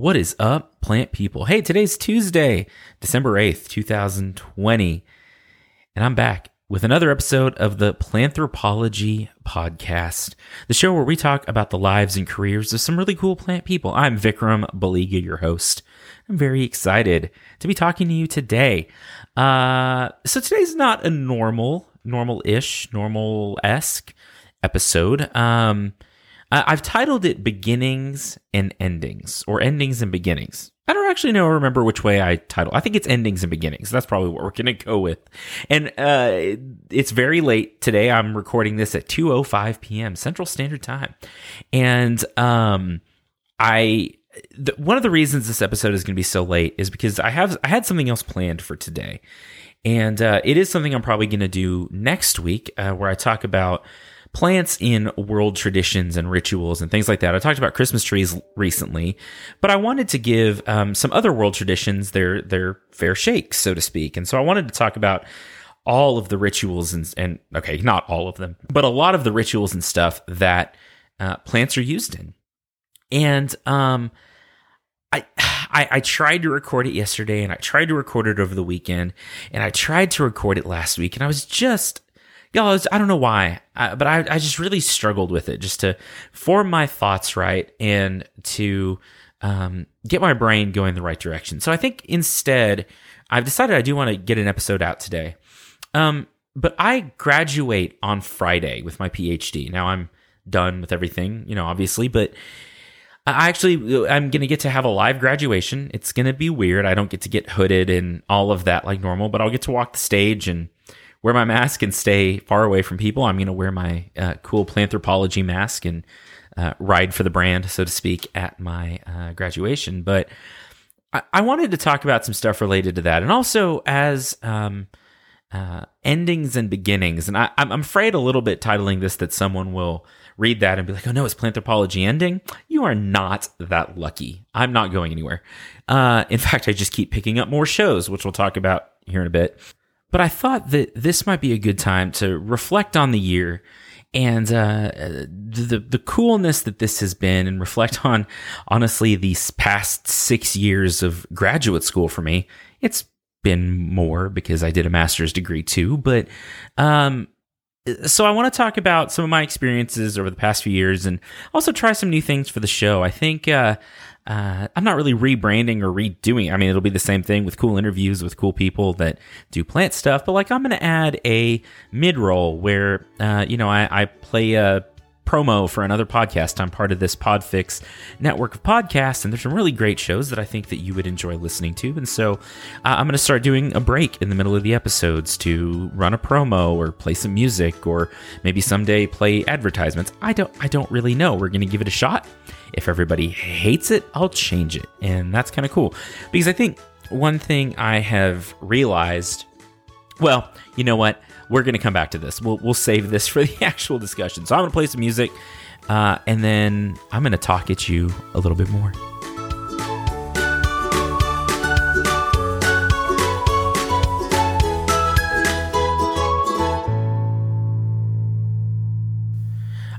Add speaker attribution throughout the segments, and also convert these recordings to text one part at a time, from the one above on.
Speaker 1: What is up, plant people? Hey, today's Tuesday, December 8th, 2020, and I'm back with another episode of the Planthropology Podcast, the show where we talk about the lives and careers of some really cool plant people. I'm Vikram Baliga, your host. I'm very excited to be talking to you today. Uh, so today's not a normal, normal-ish, normal-esque episode. Um, I've titled it Beginnings and Endings, or Endings and Beginnings. I don't actually know or remember which way I title. I think it's Endings and Beginnings. That's probably what we're going to go with. And uh, it's very late today. I'm recording this at 2:05 p.m. Central Standard Time, and um, I the, one of the reasons this episode is going to be so late is because I have I had something else planned for today, and uh, it is something I'm probably going to do next week, uh, where I talk about plants in world traditions and rituals and things like that. I talked about Christmas trees recently, but I wanted to give um, some other world traditions their their fair shake, so to speak. And so I wanted to talk about all of the rituals and, and okay, not all of them, but a lot of the rituals and stuff that uh, plants are used in. And um, I, I I tried to record it yesterday, and I tried to record it over the weekend, and I tried to record it last week, and I was just y'all, I don't know why, but I, I just really struggled with it just to form my thoughts right and to um, get my brain going the right direction. So I think instead, I've decided I do want to get an episode out today. Um, but I graduate on Friday with my PhD. Now I'm done with everything, you know, obviously, but I actually I'm going to get to have a live graduation. It's going to be weird. I don't get to get hooded and all of that like normal, but I'll get to walk the stage and wear my mask and stay far away from people. I'm going to wear my uh, cool planthropology mask and uh, ride for the brand, so to speak, at my uh, graduation. But I-, I, wanted to talk about some stuff related to that, and also as um, uh, endings and beginnings. And I- I'm afraid a little bit titling this that someone will read that and be like, "Oh no, it's planthropology ending." You are not that lucky. I'm not going anywhere. Uh, in fact, I just keep picking up more shows, which we'll talk about here in a bit. But I thought that this might be a good time to reflect on the year and uh, the the coolness that this has been, and reflect on honestly these past six years of graduate school for me. It's been more because I did a master's degree too, but um, so I want to talk about some of my experiences over the past few years, and also try some new things for the show. I think uh, uh, I'm not really rebranding or redoing. I mean, it'll be the same thing with cool interviews with cool people that do plant stuff. But like, I'm going to add a mid roll where, uh, you know, I, I play a promo for another podcast. I'm part of this Podfix network of podcasts, and there's some really great shows that I think that you would enjoy listening to. And so uh, I'm going to start doing a break in the middle of the episodes to run a promo or play some music, or maybe someday play advertisements. I don't, I don't really know. We're going to give it a shot. If everybody hates it, I'll change it, and that's kind of cool because I think one thing I have realized. Well, you know what? We're going to come back to this. We'll, we'll save this for the actual discussion. So I'm going to play some music uh, and then I'm going to talk at you a little bit more.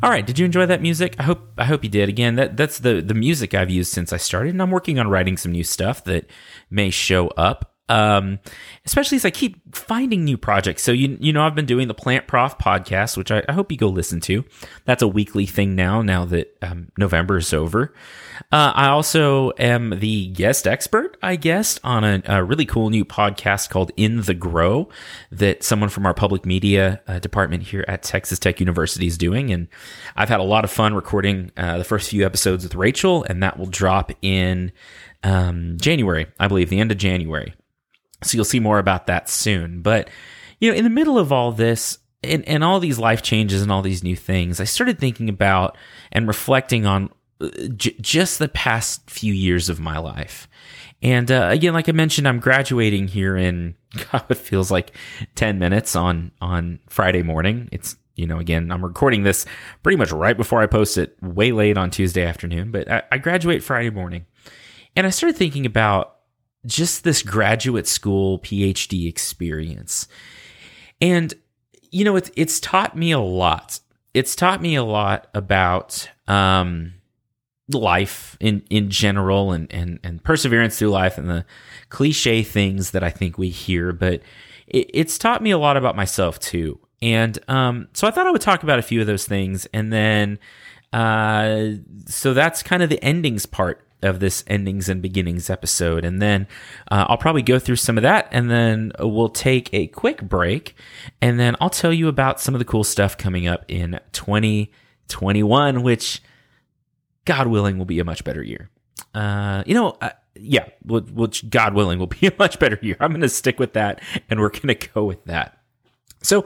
Speaker 1: All right, did you enjoy that music? I hope I hope you did. Again, that that's the the music I've used since I started, and I'm working on writing some new stuff that may show up um, especially as I keep finding new projects. So you you know I've been doing the Plant Prof podcast, which I, I hope you go listen to. That's a weekly thing now. Now that um, November is over, uh, I also am the guest expert, I guess, on a, a, really cool new podcast called In the Grow that someone from our public media uh, department here at Texas Tech University is doing, and I've had a lot of fun recording uh, the first few episodes with Rachel, and that will drop in um, January, I believe, the end of January. So you'll see more about that soon. But, you know, in the middle of all this and, and all these life changes and all these new things, I started thinking about and reflecting on uh, j- just the past few years of my life. And uh, again, like I mentioned, I'm graduating here in God, it feels like 10 minutes on on Friday morning. It's you know, again, I'm recording this pretty much right before I post it, way late on Tuesday afternoon. But I, I graduate Friday morning, and I started thinking about just this graduate school PhD experience. And, you know, it's, it's taught me a lot. It's taught me a lot about, um, life in in general and and and perseverance through life and the cliche things that I think we hear, but it, it's taught me a lot about myself too. And um, so I thought I would talk about a few of those things, and then uh, so that's kind of the endings part of this endings and beginnings episode. And then uh, I'll probably go through some of that and then we'll take a quick break. And then I'll tell you about some of the cool stuff coming up in 2021, which, God willing, will be a much better year. Uh, you know, uh, yeah, which God willing will be a much better year. I'm going to stick with that and we're going to go with that. So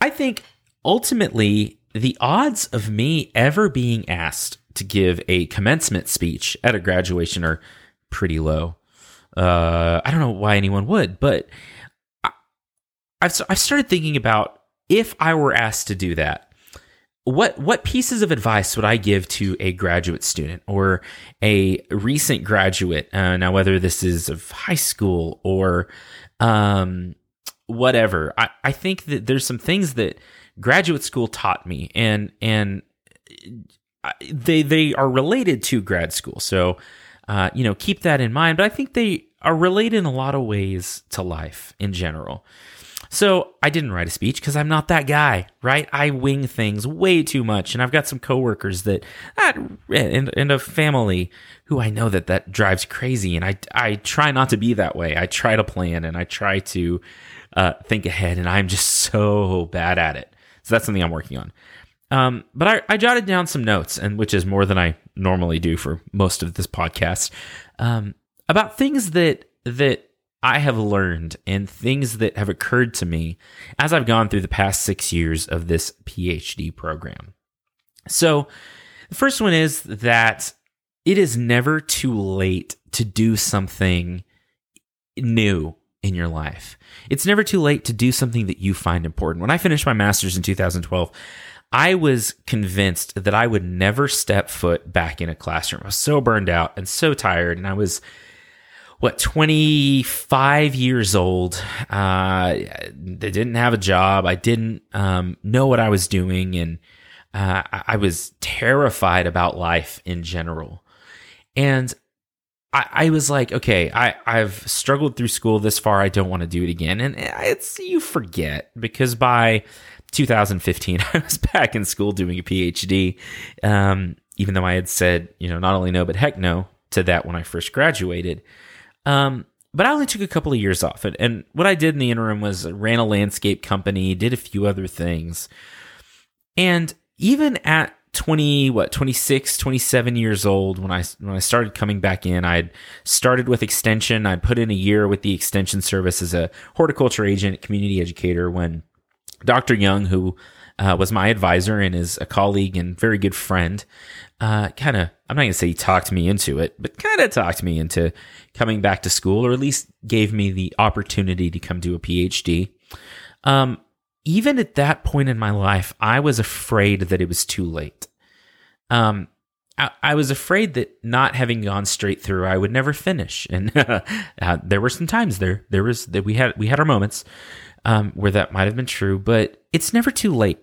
Speaker 1: I think ultimately the odds of me ever being asked to give a commencement speech at a graduation are pretty low. Uh, I don't know why anyone would, but I, I've I've started thinking about if I were asked to do that, what what pieces of advice would I give to a graduate student or a recent graduate? Uh, now, whether this is of high school or um, whatever, I, I think that there's some things that graduate school taught me, and and they they are related to grad school. So, uh, you know, keep that in mind. But I think they are related in a lot of ways to life in general. So I didn't write a speech because I'm not that guy, right? I wing things way too much, and I've got some coworkers that, and, and a family who I know that that drives crazy, and I I try not to be that way. I try to plan and I try to uh, think ahead, and I'm just so bad at it. So that's something I'm working on. Um, but I, I, jotted down some notes, and which is more than I normally do for most of this podcast, um, about things that that I have learned and things that have occurred to me as I've gone through the past six years of this PhD program. So, the first one is that it is never too late to do something new in your life. It's never too late to do something that you find important. When I finished my master's in 2012, I was convinced that I would never step foot back in a classroom. I was so burned out and so tired, and I was what 25 years old. Uh, I didn't have a job. I didn't um, know what I was doing, and uh, I was terrified about life in general. And I, I was like, okay, I, I've struggled through school this far. I don't want to do it again. And it's, you forget because by 2015, I was back in school doing a PhD. Um, even though I had said, you know, not only no, but heck no to that when I first graduated. Um, but I only took a couple of years off. And, and what I did in the interim was ran a landscape company, did a few other things. And even at 20 what 26 27 years old when i when i started coming back in i'd started with extension i'd put in a year with the extension service as a horticulture agent community educator when dr young who uh, was my advisor and is a colleague and very good friend uh, kind of i'm not going to say he talked me into it but kind of talked me into coming back to school or at least gave me the opportunity to come do a phd um, even at that point in my life, I was afraid that it was too late. Um, I, was afraid that not having gone straight through, I would never finish. And uh, there were some times there, there was that we had we had our moments um, where that might have been true, but it's never too late.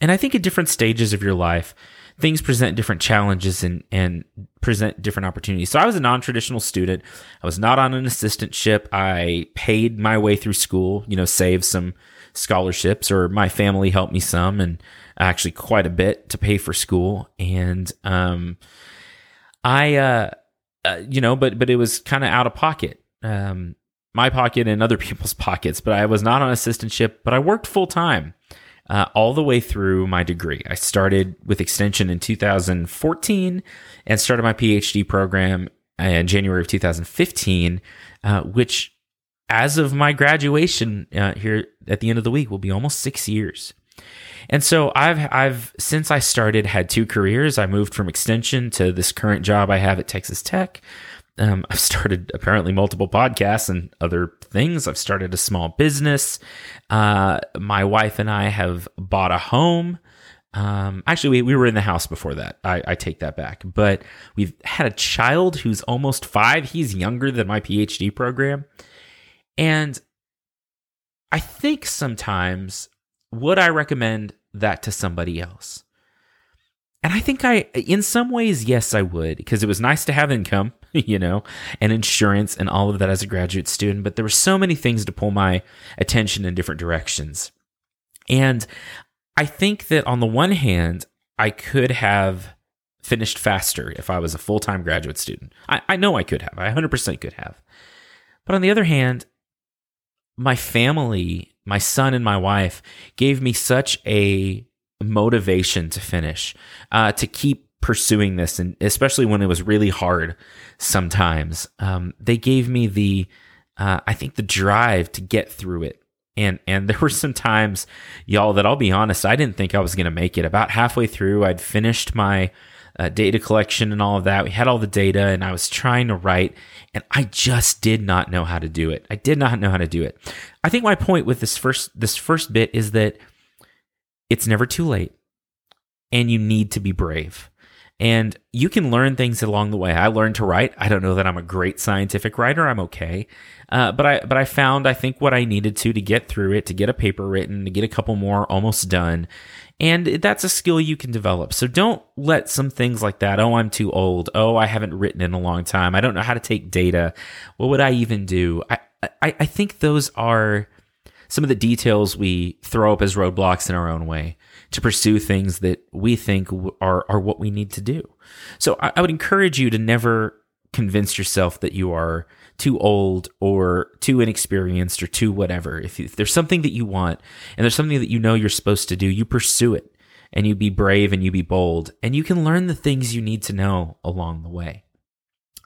Speaker 1: And I think at different stages of your life, things present different challenges and, and present different opportunities. So I was a non-traditional student. I was not on an assistantship. I paid my way through school, you know, saved some scholarships or my family helped me some and actually quite a bit to pay for school. And, um, I, uh, uh you know, but, but it was kind of out of pocket. Um, my pocket and other people's pockets, but I was not on assistantship, but I worked full time. Uh, all the way through my degree. I started with extension in 2014 and started my PhD program in January of 2015, uh, which as of my graduation uh, here at the end of the week will be almost six years. And so I've I've since I started had two careers. I moved from extension to this current job I have at Texas Tech. Um, I've started apparently multiple podcasts and other things. I've started a small business. Uh, my wife and I have bought a home. Um, actually, we, we were in the house before that. I, I take that back. But we've had a child who's almost five. He's younger than my PhD program. And I think sometimes would I recommend that to somebody else? and I think I, in some ways, yes, I would, because it was nice to have income, you know, and insurance and all of that as a graduate student. But there were so many things to pull my attention in different directions. And I think that on the one hand, I could have finished faster if I was a full time graduate student. I, I know I could have, I 100% could have. But on the other hand, my family, my son and my wife gave me such a motivation to finish, uh, to keep pursuing this, and especially when it was really hard sometimes. Um, they gave me the, uh, I think, the drive to get through it. And, and there were some times, y'all, that I'll be honest, I didn't think I was going to make it. About halfway through, I'd finished my uh, data collection and all of that. We had all the data, and I was trying to write, and I just did not know how to do it. I did not know how to do it. I think my point with this first this first bit is that it's never too late, and you need to be brave. And you can learn things along the way. I learned to write. I don't know that I'm a great scientific writer. I'm okay, uh, but I but I found I think what I needed to to get through it, to get a paper written, to get a couple more almost done, and that's a skill you can develop. So don't let some things like that. Oh, I'm too old. Oh, I haven't written in a long time. I don't know how to take data. What would I even do? I I, I think those are some of the details we throw up as roadblocks in our own way to pursue things that we think are, are what we need to do. So I, I would encourage you to never convince yourself that you are too old or too inexperienced or too whatever. If, if there's something that you want and there's something that you know you're supposed to do, you pursue it and you be brave and you be bold and you can learn the things you need to know along the way.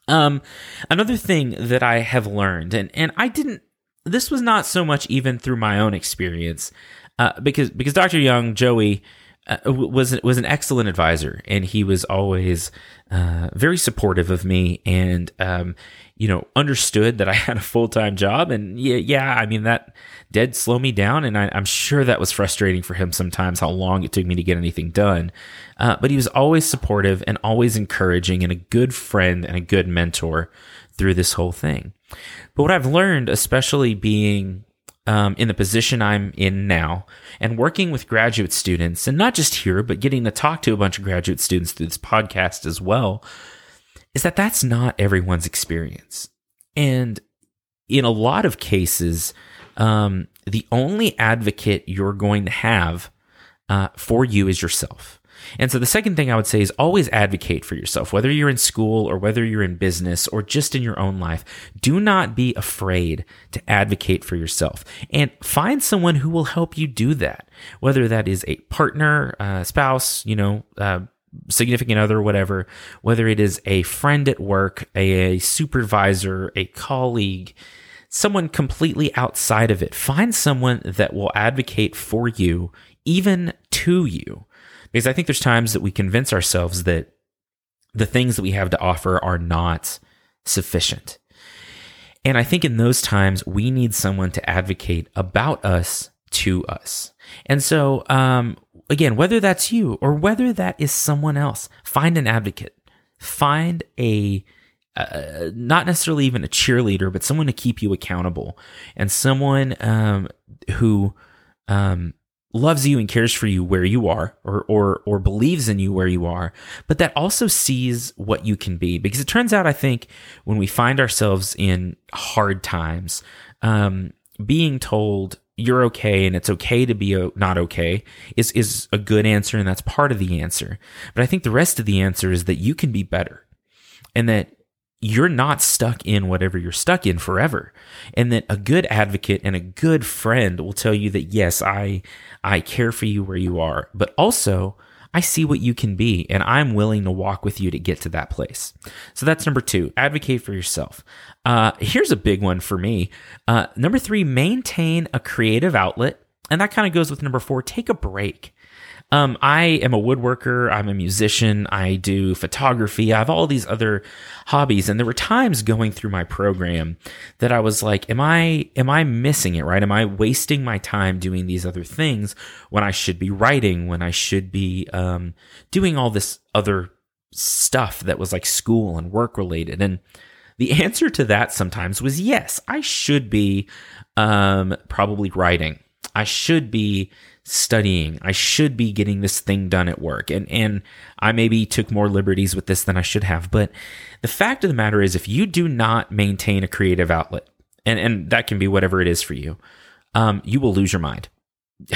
Speaker 1: Um, another thing that I have learned, and, and I didn't this was not so much even through my own experience, uh, because because Dr. Young, Joey, uh, was was an excellent advisor, and he was always uh, very supportive of me, and um, you know understood that I had a full time job, and yeah, yeah, I mean that did slow me down, and I, am sure that was frustrating for him sometimes how long it took me to get anything done. Uh, but he was always supportive and always encouraging, and a good friend and a good mentor through this whole thing. But what I've learned, especially being um, in the position I'm in now and working with graduate students, and not just here, but getting to talk to a bunch of graduate students through this podcast as well, is that that's not everyone's experience. And in a lot of cases, um, the only advocate you're going to have uh, for you is yourself. And so the second thing I would say is always advocate for yourself, whether you're in school or whether you're in business or just in your own life. Do not be afraid to advocate for yourself and find someone who will help you do that, whether that is a partner, uh, spouse, you know, uh, significant other, whatever, whether it is a friend at work, a, a supervisor, a colleague, someone completely outside of it. Find someone that will advocate for you, even to you. Because I think there's times that we convince ourselves that the things that we have to offer are not sufficient. And I think in those times, we need someone to advocate about us to us. And so, um, again, whether that's you or whether that is someone else, find an advocate. Find a, uh, not necessarily even a cheerleader, but someone to keep you accountable and someone um, who um, loves you and cares for you where you are or or or believes in you where you are but that also sees what you can be. Because it turns out i think when we find ourselves in hard times um, being told you're okay and it's okay to be not okay is is a good answer and that's part of the answer. But i think the rest of the answer is that you can be better and that you're not stuck in whatever you're stuck in forever. And that a good advocate and a good friend will tell you that yes i i care for you where you are but also i see what you can be and i'm willing to walk with you to get to that place. So that's number two advocate for yourself. Uh, here's a big one for me. Uh, number three maintain a creative outlet. And that kind of goes with number four take a break um, I am a woodworker. I'm a musician. I do photography. I have all these other hobbies. And there were times going through my program that I was like, am I, am I missing it? Right? Am I wasting my time doing these other things when I should be writing, when I should be, um, doing all this other stuff that was like school and work related? And, the answer to that sometimes was yes, I should be um, probably writing. I should be studying. I should be getting this thing done at work. And and I maybe took more liberties with this than I should have. But the fact of the matter is if you do not maintain a creative outlet, and, and that can be whatever it is for you, um, you will lose your mind.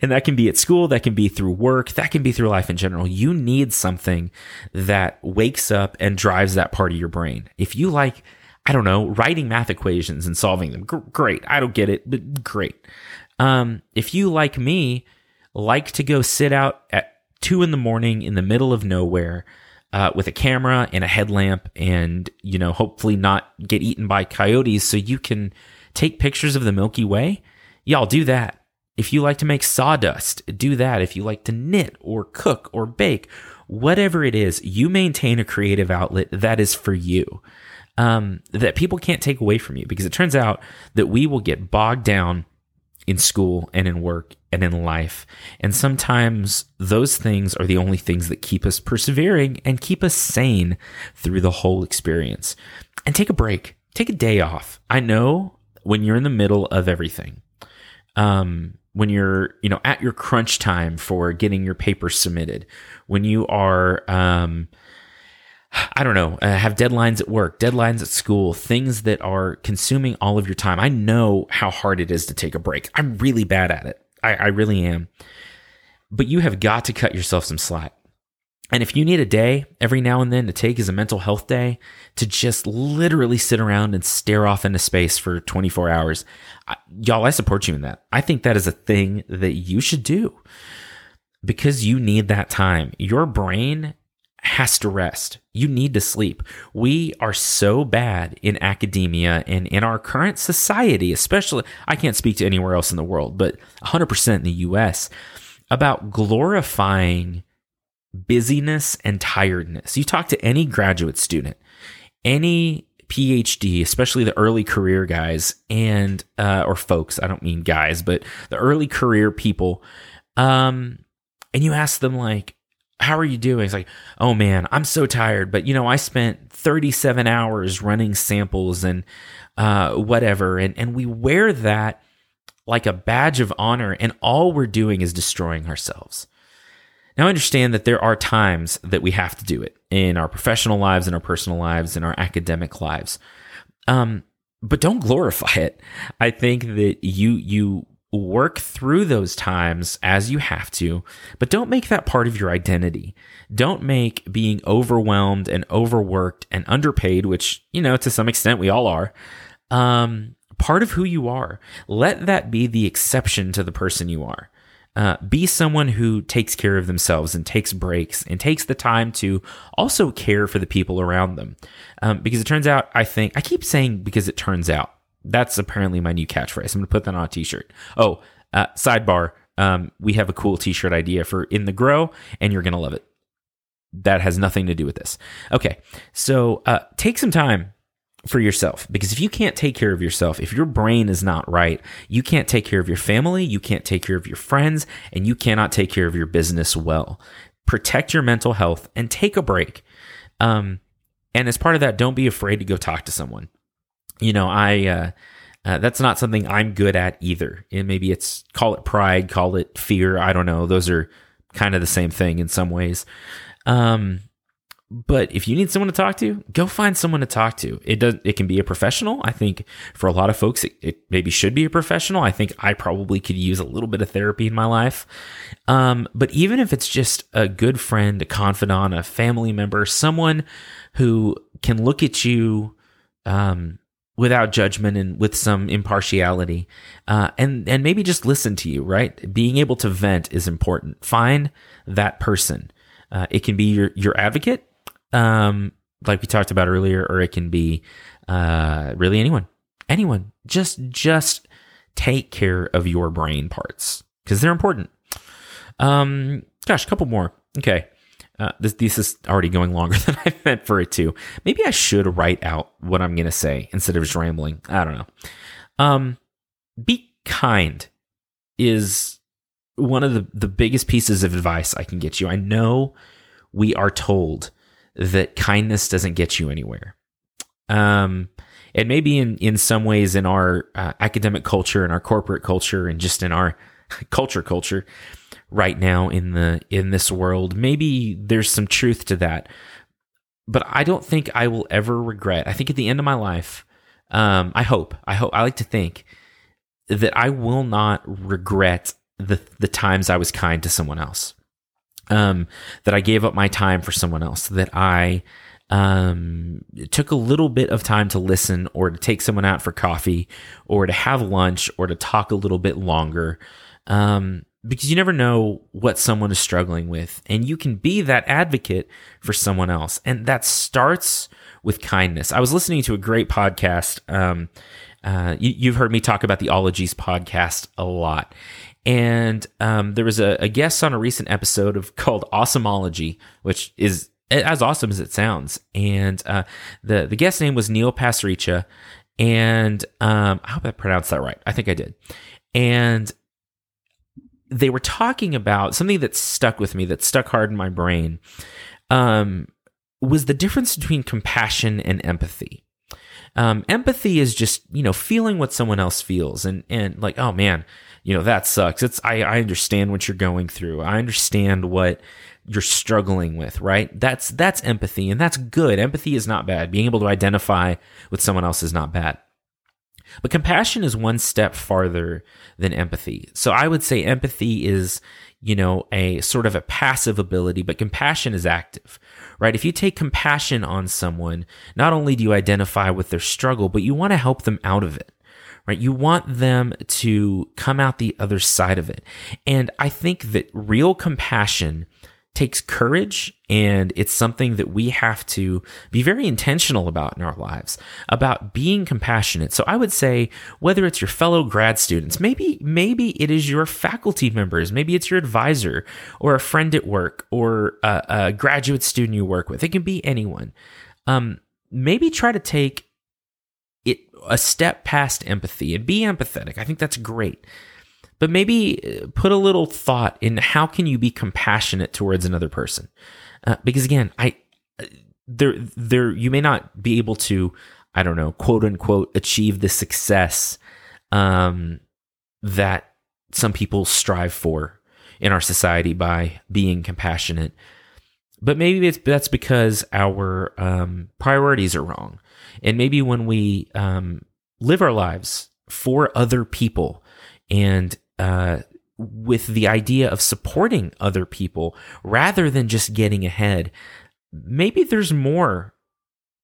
Speaker 1: and that can be at school, that can be through work, that can be through life in general. You need something that wakes up and drives that part of your brain. If you like, I don't know, writing math equations and solving them, great. I don't get it, but great. Um, if you, like me, like to go sit out at two in the morning in the middle of nowhere uh, with a camera and a headlamp and, you know, hopefully not get eaten by coyotes so you can take pictures of the Milky Way, y'all do that. If you like to make sawdust, do that. If you like to knit or cook or bake, whatever it is, you maintain a creative outlet that is for you. Um, that people can't take away from you because it turns out that we will get bogged down in school and in work and in life. And sometimes those things are the only things that keep us persevering and keep us sane through the whole experience. And take a break, take a day off. I know when you're in the middle of everything, um, when you're, you know, at your crunch time for getting your paper submitted, when you are, um, I don't know, uh, have deadlines at work, deadlines at school, things that are consuming all of your time. I know how hard it is to take a break. I'm really bad at it. I, I really am. But you have got to cut yourself some slack. And if you need a day every now and then to take as a mental health day to just literally sit around and stare off into space for 24 hours, I, y'all, I support you in that. I think that is a thing that you should do because you need that time. Your brain has to rest. You need to sleep. We are so bad in academia and in our current society, especially, I can't speak to anywhere else in the world, but 100% in the US, about glorifying busyness and tiredness. You talk to any graduate student, any PhD, especially the early career guys and, uh, or folks, I don't mean guys, but the early career people, um, and you ask them like, how are you doing? It's like, oh man, I'm so tired. But you know, I spent 37 hours running samples and uh, whatever. And, and we wear that like a badge of honor. And all we're doing is destroying ourselves. Now, I understand that there are times that we have to do it in our professional lives, in our personal lives, in our academic lives. Um, but don't glorify it. I think that you, you, work through those times as you have to, but don't make that part of your identity. Don't make being overwhelmed and overworked and underpaid, which, you know, to some extent we all are, um, part of who you are. Let that be the exception to the person you are. Uh, be someone who takes care of themselves and takes breaks and takes the time to also care for the people around them. Um, because it turns out, I think, I keep saying because it turns out, that's apparently my new catchphrase. I'm going to put that on a t-shirt. Oh, uh, sidebar. Um, we have a cool t-shirt idea for in the grow and you're going to love it. That has nothing to do with this. Okay. So, uh, take some time for yourself because if you can't take care of yourself, if your brain is not right, you can't take care of your family, you can't take care of your friends, and you cannot take care of your business well. Protect your mental health and take a break. Um, and as part of that, don't be afraid to go talk to someone you know, I, uh, uh, that's not something I'm good at either. And maybe it's call it pride, call it fear. I don't know. Those are kind of the same thing in some ways. Um, but if you need someone to talk to, go find someone to talk to. It does. It can be a professional. I think for a lot of folks, it, it maybe should be a professional. I think I probably could use a little bit of therapy in my life. Um, but even if it's just a good friend, a confidant, a family member, someone who can look at you, um, without judgment and with some impartiality. Uh, and and maybe just listen to you right? Being able to vent is important. Find that person. Uh, it can be your your advocate. Um, like we talked about earlier or it can be uh, really anyone. Anyone. Just just take care of your brain parts because they're important. Um gosh a couple more. Okay uh, this, this is already going longer than I meant for it to. Maybe I should write out what I'm going to say instead of just rambling. I don't know. Um, be kind is one of the, the biggest pieces of advice I can get you. I know we are told that kindness doesn't get you anywhere. Um, and maybe in, in some ways in our uh, academic culture and our corporate culture and just in our culture culture right now in the in this world. Maybe there's some truth to that. But I don't think I will ever regret. I think at the end of my life, um, I hope, I hope, I like to think that I will not regret the the times I was kind to someone else. Um, that I gave up my time for someone else. That I um, took a little bit of time to listen or to take someone out for coffee or to have lunch or to talk a little bit longer. Um, because you never know what someone is struggling with and you can be that advocate for someone else. And that starts with kindness. I was listening to a great podcast. Um, uh, you, have heard me talk about the Ologies podcast a lot. And um, there was a, a, guest on a recent episode of called Awesomeology, which is as awesome as it sounds. And uh, the the guest name was Neil Pasricha, and um, I hope I pronounced that right. I think I did. And they were talking about something that stuck with me, that stuck hard in my brain, um, was the difference between compassion and empathy. Um, empathy is just you know feeling what someone else feels, and and like oh man, you know that sucks. It's I I understand what you're going through. I understand what you're struggling with, right? That's that's empathy, and that's good. Empathy is not bad. Being able to identify with someone else is not bad. But compassion is one step farther than empathy. So I would say empathy is, you know, a sort of a passive ability, but compassion is active, right? If you take compassion on someone, not only do you identify with their struggle, but you want to help them out of it right? You want them to come out the other side of it. And I think that real compassion takes courage and it's something that we have to be very intentional about in our lives about being compassionate. So i would say whether it's your fellow grad students maybe maybe it is your faculty members maybe it's your advisor or a friend at work or a, a graduate student you work with it can be anyone. Um, maybe try to take it a step past empathy and be empathetic. I think that's great but maybe uh, put a little thought in how can you be compassionate towards another person? Uh, because again i uh, there there you may not be able to i don't know quote unquote achieve the success um that some people strive for in our society by being compassionate. But maybe it's that's because our um, priorities are wrong. And maybe when we um, live our lives for other people and uh, with the idea of supporting other people rather than just getting ahead, maybe there's more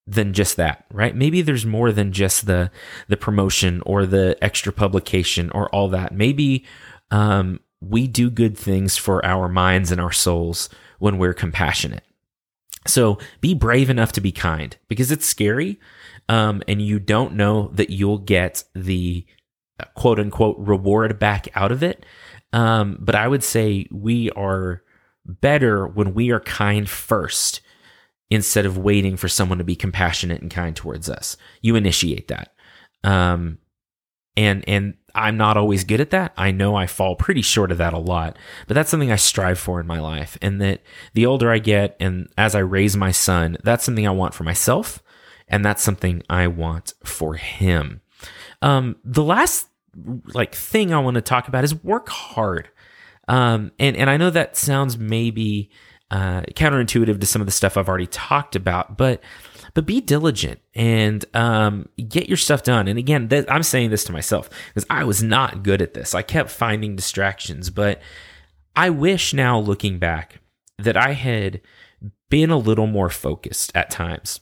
Speaker 1: than just that, right? Maybe there's more than just the the promotion or the extra publication or all that. Maybe um, we do good things for our minds and our souls when we're compassionate. So be brave enough to be kind because it's scary, um, and you don't know that you'll get the quote unquote reward back out of it. Um, but I would say we are better when we are kind first instead of waiting for someone to be compassionate and kind towards us. You initiate that. Um, and and I'm not always good at that. I know I fall pretty short of that a lot, but that's something I strive for in my life. And that the older I get and as I raise my son, that's something I want for myself and that's something I want for him. Um, the last like thing I want to talk about is work hard. Um, and and I know that sounds maybe uh, counterintuitive to some of the stuff I've already talked about, but but be diligent and um, get your stuff done. And again, th- I'm saying this to myself because I was not good at this. I kept finding distractions, but I wish now looking back that I had been a little more focused at times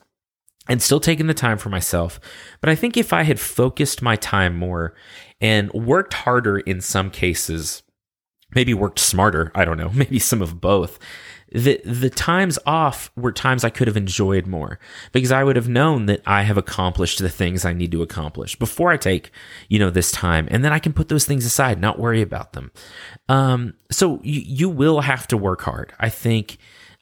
Speaker 1: and still taking the time for myself. But I think if I had focused my time more and worked harder in some cases, maybe worked smarter, I don't know, maybe some of both. The the times off were times I could have enjoyed more because I would have known that I have accomplished the things I need to accomplish before I take, you know, this time. And then I can put those things aside, not worry about them. Um, so you, you will have to work hard. I think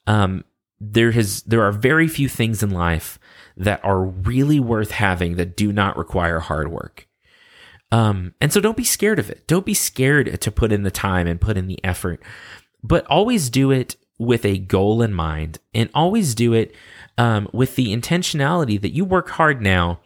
Speaker 1: um, there has there are very few things in life that are really worth having that do not require hard work. Um, and so don't be scared of it. Don't be scared to put in the time and put in the effort, but always do it with a goal in mind and always do it um, with the intentionality that you work hard now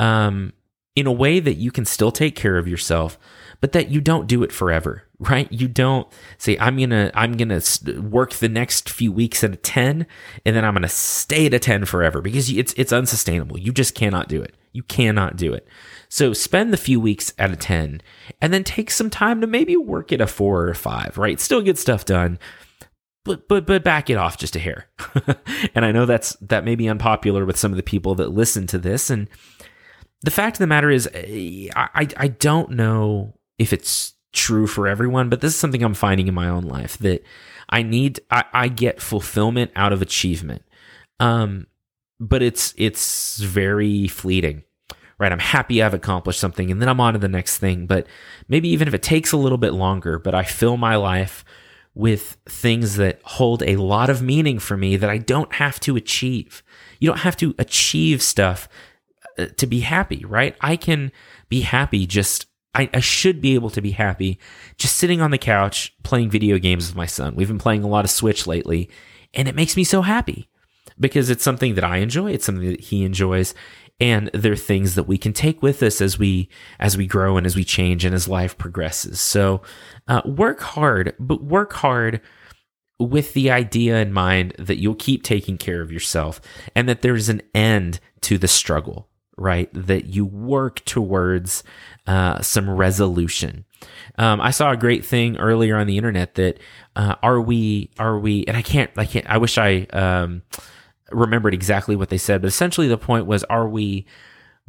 Speaker 1: um, in a way that you can still take care of yourself, but that you don't do it forever, right? You don't say, I'm going to, I'm going to work the next few weeks at a 10 and then I'm going to stay at a 10 forever because it's, it's unsustainable. You just cannot do it. You cannot do it. So spend the few weeks at a 10 and then take some time to maybe work at a four or a five, right? Still get stuff done, but but but back it off just a hair. and I know that's that may be unpopular with some of the people that listen to this. And the fact of the matter is, I I, I don't know if it's true for everyone, but this is something I'm finding in my own life that I need. I, I get fulfillment out of achievement, um, but it's it's very fleeting. Right, I'm happy I've accomplished something, and then I'm on to the next thing. But maybe even if it takes a little bit longer, but I fill my life with things that hold a lot of meaning for me that I don't have to achieve. You don't have to achieve stuff uh, to be happy, right? I can be happy just, I, I, should be able to be happy just sitting on the couch playing video games with my son. We've been playing a lot of Switch lately, and it makes me so happy because it's something that I enjoy. It's something that he enjoys and they're things that we can take with us as we as we grow and as we change and as life progresses. So uh, work hard but work hard with the idea in mind that you'll keep taking care of yourself and that there's an end to the struggle right? That you work towards uh, some resolution. Um, I saw a great thing earlier on the internet that uh, are we are we and I can't I can't I wish I um, remembered exactly what they said, but essentially the point was are we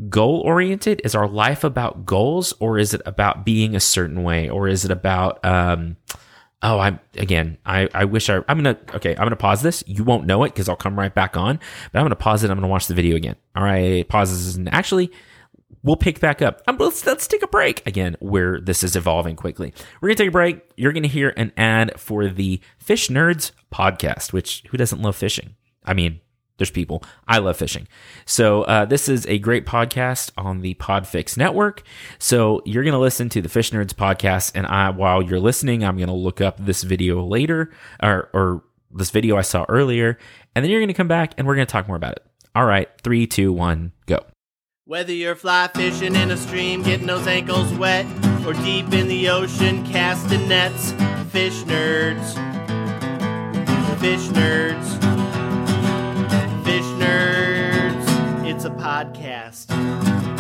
Speaker 1: goal oriented? Is our life about goals or is it about being a certain way? Or is it about um oh I'm again I I wish I I'm gonna okay I'm gonna pause this. You won't know it because I'll come right back on but I'm gonna pause it I'm gonna watch the video again. All right pauses. And actually we'll pick back up. Um, let's let's take a break again where this is evolving quickly. We're gonna take a break. You're gonna hear an ad for the Fish Nerds podcast which who doesn't love fishing? I mean there's people. I love fishing. So uh, this is a great podcast on the Podfix network. So you're going to listen to the Fish Nerds podcast, and I, while you're listening, I'm going to look up this video later, or, or this video I saw earlier, and then you're going to come back and we're going to talk more about it. All right, three, two, one, go.
Speaker 2: Whether you're fly fishing in a stream, getting those ankles wet, or deep in the ocean casting nets, fish nerds, fish nerds podcast.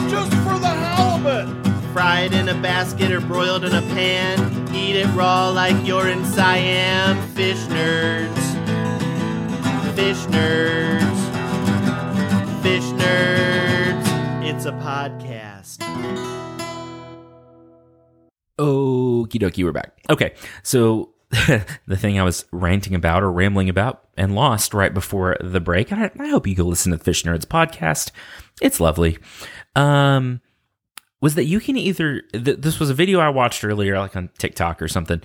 Speaker 3: Just for the halibut!
Speaker 2: Fried in a basket or broiled in a pan. Eat it raw like you're in Siam. Fish nerds. Fish nerds. Fish nerds. It's a podcast.
Speaker 1: Okie dokie, we're back. Okay, so the thing I was ranting about or rambling about and lost right before the break. I, I hope you go listen to the Fish Nerds podcast. It's lovely. Um, was that you can either th- this was a video I watched earlier, like on TikTok or something,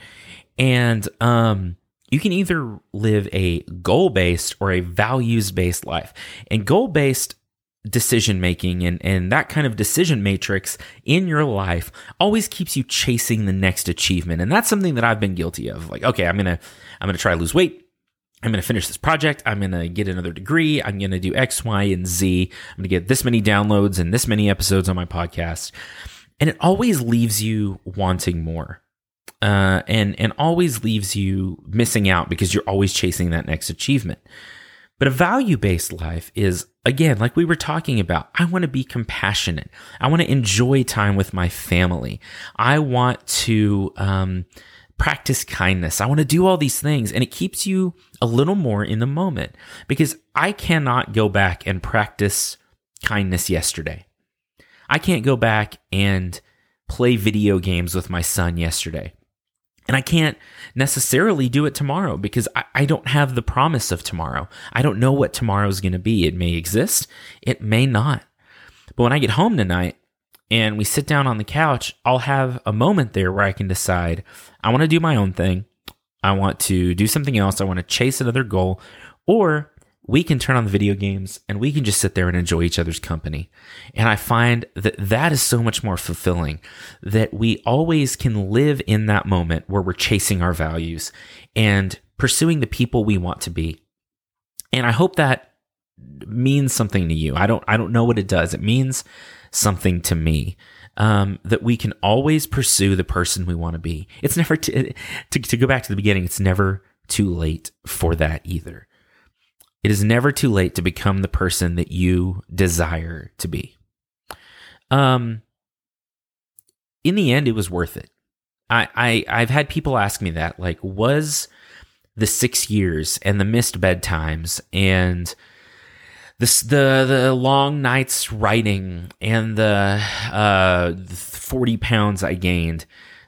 Speaker 1: and um, you can either live a goal based or a values based life. And goal based decision making and, and that kind of decision matrix in your life always keeps you chasing the next achievement. And that's something that I've been guilty of. Like, okay, I'm gonna I'm gonna try to lose weight. I'm going to finish this project. I'm going to get another degree. I'm going to do X, Y, and Z. I'm going to get this many downloads and this many episodes on my podcast. And it always leaves you wanting more. Uh, and, and always leaves you missing out because you're always chasing that next achievement. But a value based life is, again, like we were talking about, I want to be compassionate. I want to enjoy time with my family. I want to um, practice kindness. I want to do all these things. And it keeps you a little more in the moment because I cannot go back and practice kindness yesterday. I can't go back and play video games with my son yesterday. And I can't necessarily do it tomorrow because I, I, don't have the promise of tomorrow. I don't know what tomorrow is going to be. It may exist, it may not. But when I get home tonight and we sit down on the couch, I'll have a moment there where I can decide I want to do my own thing. I want to do something else. I want to chase another goal. Or we can turn on the video games and we can just sit there and enjoy each other's company. And I find that that is so much more fulfilling that we always can live in that moment where we're chasing our values and pursuing the people we want to be. And I hope that means something to you. I don't I don't know what it does. It means something to me. um, that we can always pursue the person we want to be. It's never to, to to go back to the beginning. It's never too late for that either. It is never too late to become the person that you desire to be. Um, in the end, it was worth it. I, I I've had people ask me that, like, was the six years and the missed bedtimes and the the the long nights writing and the uh, forty pounds I gained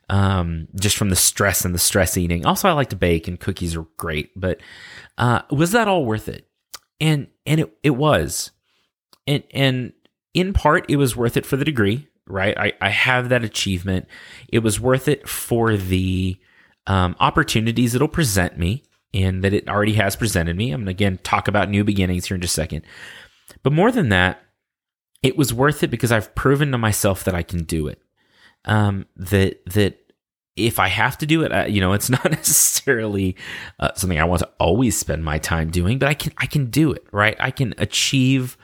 Speaker 1: um, just from the stress and the stress eating. Also, I like to bake and cookies are great, but uh, was that all worth it? And and it it was, and and in part it was worth it for the degree, right? I I have that achievement. It was worth it for the um, opportunities it'll present me and that it already has presented me. I'm to again talk about new beginnings here in just a second. But more than that, it was worth it because I've proven to myself that I can do it. Um, that that if I have to do it, you know, it's not necessarily uh, something I want to always spend my time doing, but I can I can do it, right? I can achieve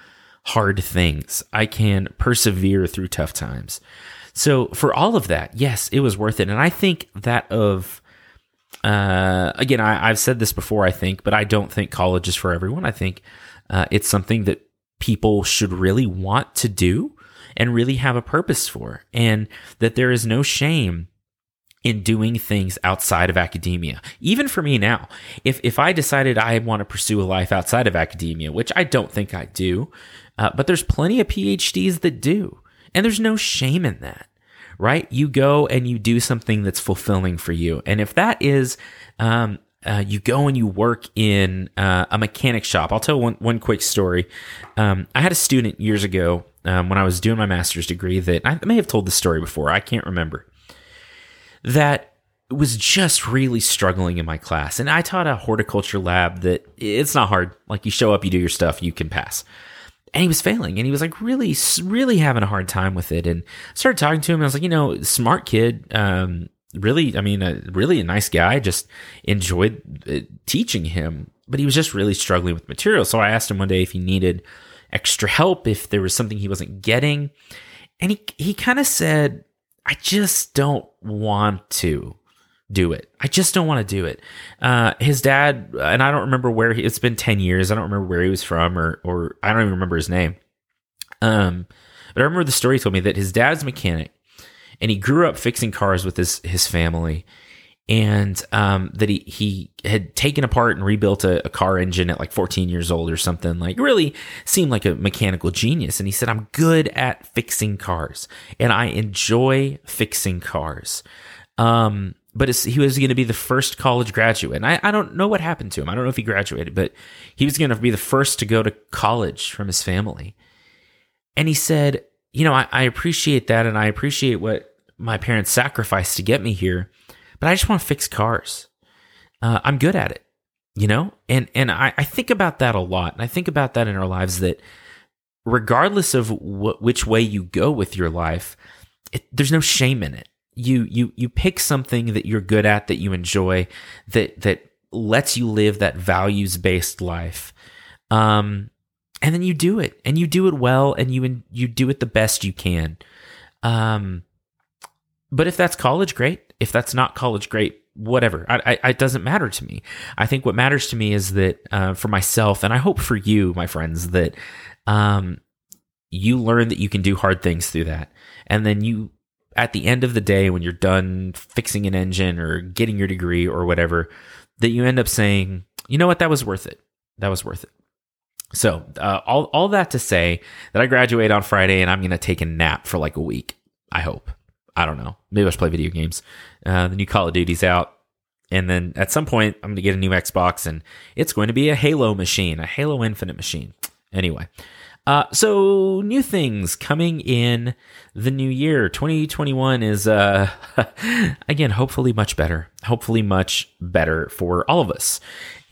Speaker 1: hard things. I can persevere through tough times. So for all of that, yes, it was worth it. And I think that of uh, again, I, have said this before, I think, but I don't think college is for everyone. I think uh, it's something that people should really want to do and really have a purpose for, and that there is no shame in doing things outside of academia. Even for me now, if if I decided I want to pursue a life outside of academia, which I don't think I do, uh, but there's plenty of PhDs that do, and there's no shame in that right? You go and you do something that's fulfilling for you. And if that is, um, uh, you go and you work in uh, a mechanic shop. I'll tell one, one quick story. Um, I had a student years ago um, when I was doing my master's degree that I may have told this story before. I can't remember. That was just really struggling in my class. And I taught a horticulture lab that it's not hard. Like you show up, you do your stuff, you can pass. And he was failing and he was like really really having a hard time with it. And I started talking to him and i was like you know smart kid um, really i mean uh, really a nice guy just enjoyed uh, teaching him. But he was just really struggling with material so i asked him one day if he needed extra help if there was something he wasn't getting. And he he kind of said i just don't want to do it. I just don't want to do it. Uh, his dad, and I don't remember where he, it's been 10 years. I don't remember where he was from or, or I don't even remember his name. Um, but I remember the story told me that his dad's mechanic and he grew up fixing cars with his, his family and, um, that he, he had taken apart and rebuilt a, a car engine at like 14 years old or something like really seemed like a mechanical genius. And he said, I'm good at fixing cars and I enjoy fixing cars. Um, but he was going to be the first college graduate. And I, I don't know what happened to him. I don't know if he graduated, but he was going to be the first to go to college from his family. And he said, You know, I, I appreciate that. And I appreciate what my parents sacrificed to get me here, but I just want to fix cars. Uh, I'm good at it, you know? And, and I, I think about that a lot. And I think about that in our lives that regardless of wh- which way you go with your life, it, there's no shame in it you you you pick something that you're good at that you enjoy that that lets you live that values based life um and then you do it and you do it well and you you do it the best you can um but if that's college great if that's not college great whatever I, I, it doesn't matter to me i think what matters to me is that uh, for myself and i hope for you my friends that um you learn that you can do hard things through that and then you at the end of the day, when you're done fixing an engine or getting your degree or whatever, that you end up saying, you know what, that was worth it. That was worth it. So, uh, all, all that to say that I graduate on Friday and I'm going to take a nap for like a week. I hope. I don't know. Maybe I should play video games. Uh, the new Call of Duty's out. And then at some point, I'm going to get a new Xbox and it's going to be a Halo machine, a Halo Infinite machine. Anyway, uh, so new things coming in the new year. 2021 is, uh, again, hopefully much better. Hopefully much better for all of us.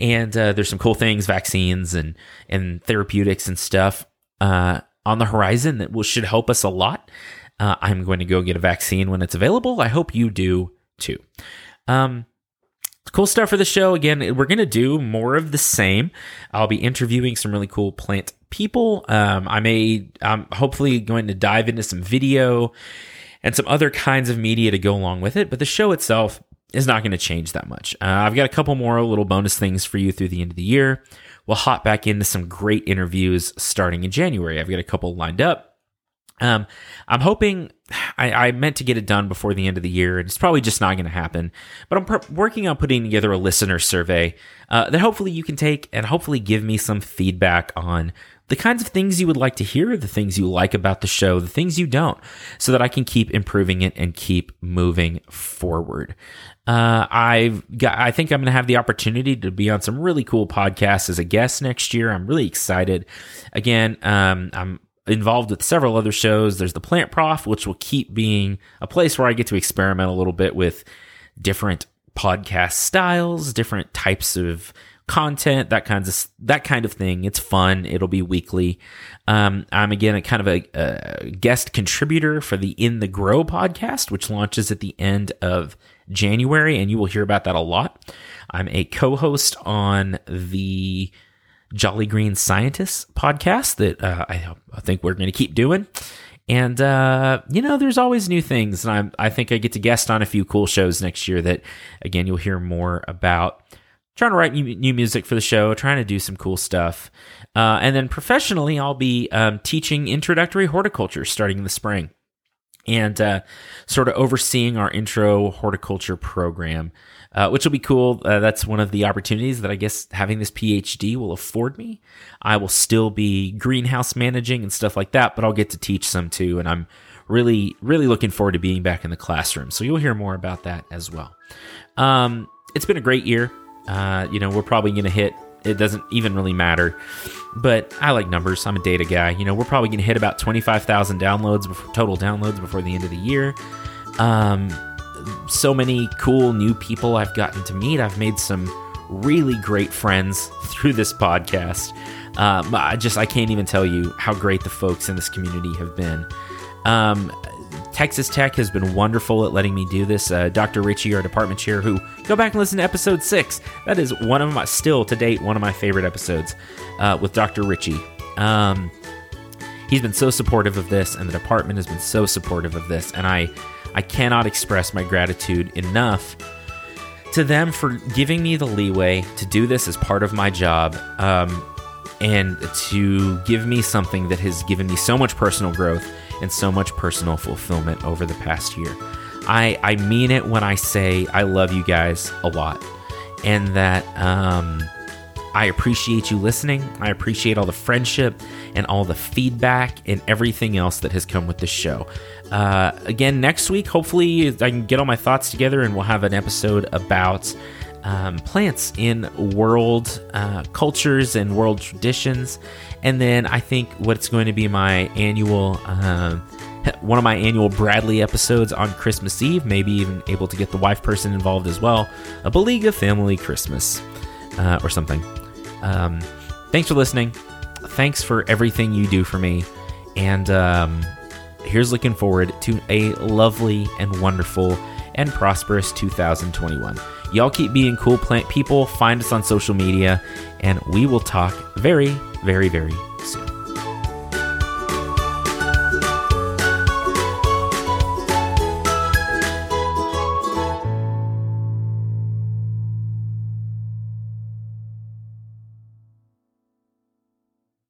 Speaker 1: And, uh, there's some cool things, vaccines and, and therapeutics and stuff, uh, on the horizon that will, should help us a lot. Uh, I'm going to go get a vaccine when it's available. I hope you do too. Um, cool stuff for the show. Again, we're going to do more of the same. I'll be interviewing some really cool plant people. Um, I may, I'm hopefully going to dive into some video and some other kinds of media to go along with it. But the show itself is not going to change that much. Uh, I've got a couple more little bonus things for you through the end of the year. We'll hop back into some great interviews starting in January. I've got a couple lined up. Um, I'm hoping I, I, meant to get it done before the end of the year, and it's probably just not going to happen. But I'm pr- working on putting together a listener survey uh, that hopefully you can take and hopefully give me some feedback on the kinds of things you would like to hear, the things you like about the show, the things you don't, so that I can keep improving it and keep moving forward. Uh, I've got, I think I'm going to have the opportunity to be on some really cool podcasts as a guest next year. I'm really excited. Again, um, I'm involved with several other shows. There's the Plant Prof, which will keep being a place where I get to experiment a little bit with different podcast styles, different types of content, that kinds of that kind of thing. It's fun. It'll be weekly. Um, I'm again a kind of a, a, guest contributor for the In the Grow podcast, which launches at the end of January, and you will hear about that a lot. I'm a co-host on the Jolly Green Scientists podcast that uh, I, I think we're going to keep doing. And uh, you know, there's always new things, and I I think I get to guest on a few cool shows next year that again you'll hear more about trying to write new, music for the show, trying to do some cool stuff. Uh, and then professionally, I'll be um, teaching introductory horticulture starting in the spring and uh, sort of overseeing our intro horticulture program, uh, which will be cool. Uh, that's one of the opportunities that I guess having this PhD will afford me. I will still be greenhouse managing and stuff like that, but I'll get to teach some too. And I'm really, really looking forward to being back in the classroom. So you'll hear more about that as well. Um, it's been a great year. Uh, you know, we're probably going to hit, it doesn't even really matter. But I like numbers. I'm a data guy. You know, we're probably going to hit about 25,000 downloads, before, total downloads before the end of the year. Um, so many cool new people I've gotten to meet. I've made some really great friends through this podcast. Um, I just I can't even tell you how great the folks in this community have been. Um, Texas Tech has been wonderful at letting me do this. Uh, Dr. Ritchie, our department chair, who go back and listen to episode six. That is one of my, still to date, one of my favorite episodes uh, with Dr. Ritchie. Um, he's been so supportive of this, and the department has been so supportive of this, and I, I cannot express my gratitude enough to them for giving me the leeway to do this as part of my job. Um, and to give me something that has given me so much personal growth and so much personal fulfillment over the past year. I, I mean it when I say I love you guys a lot and that um, I appreciate you listening. I appreciate all the friendship and all the feedback and everything else that has come with the show. Uh, again, next week, hopefully, I can get all my thoughts together and we'll have an episode about um, plants in world uh, cultures and world traditions. And then I think what's going to be my annual, uh, one of my annual Bradley episodes on Christmas Eve, maybe even able to get the wife person involved as well. A Beliga family Christmas uh, or something. Um, thanks for listening. Thanks for everything you do for me. And um, here's looking forward to a lovely and wonderful and prosperous 2021. Y'all keep being cool plant people. Find us on social media, and we will talk very, very, very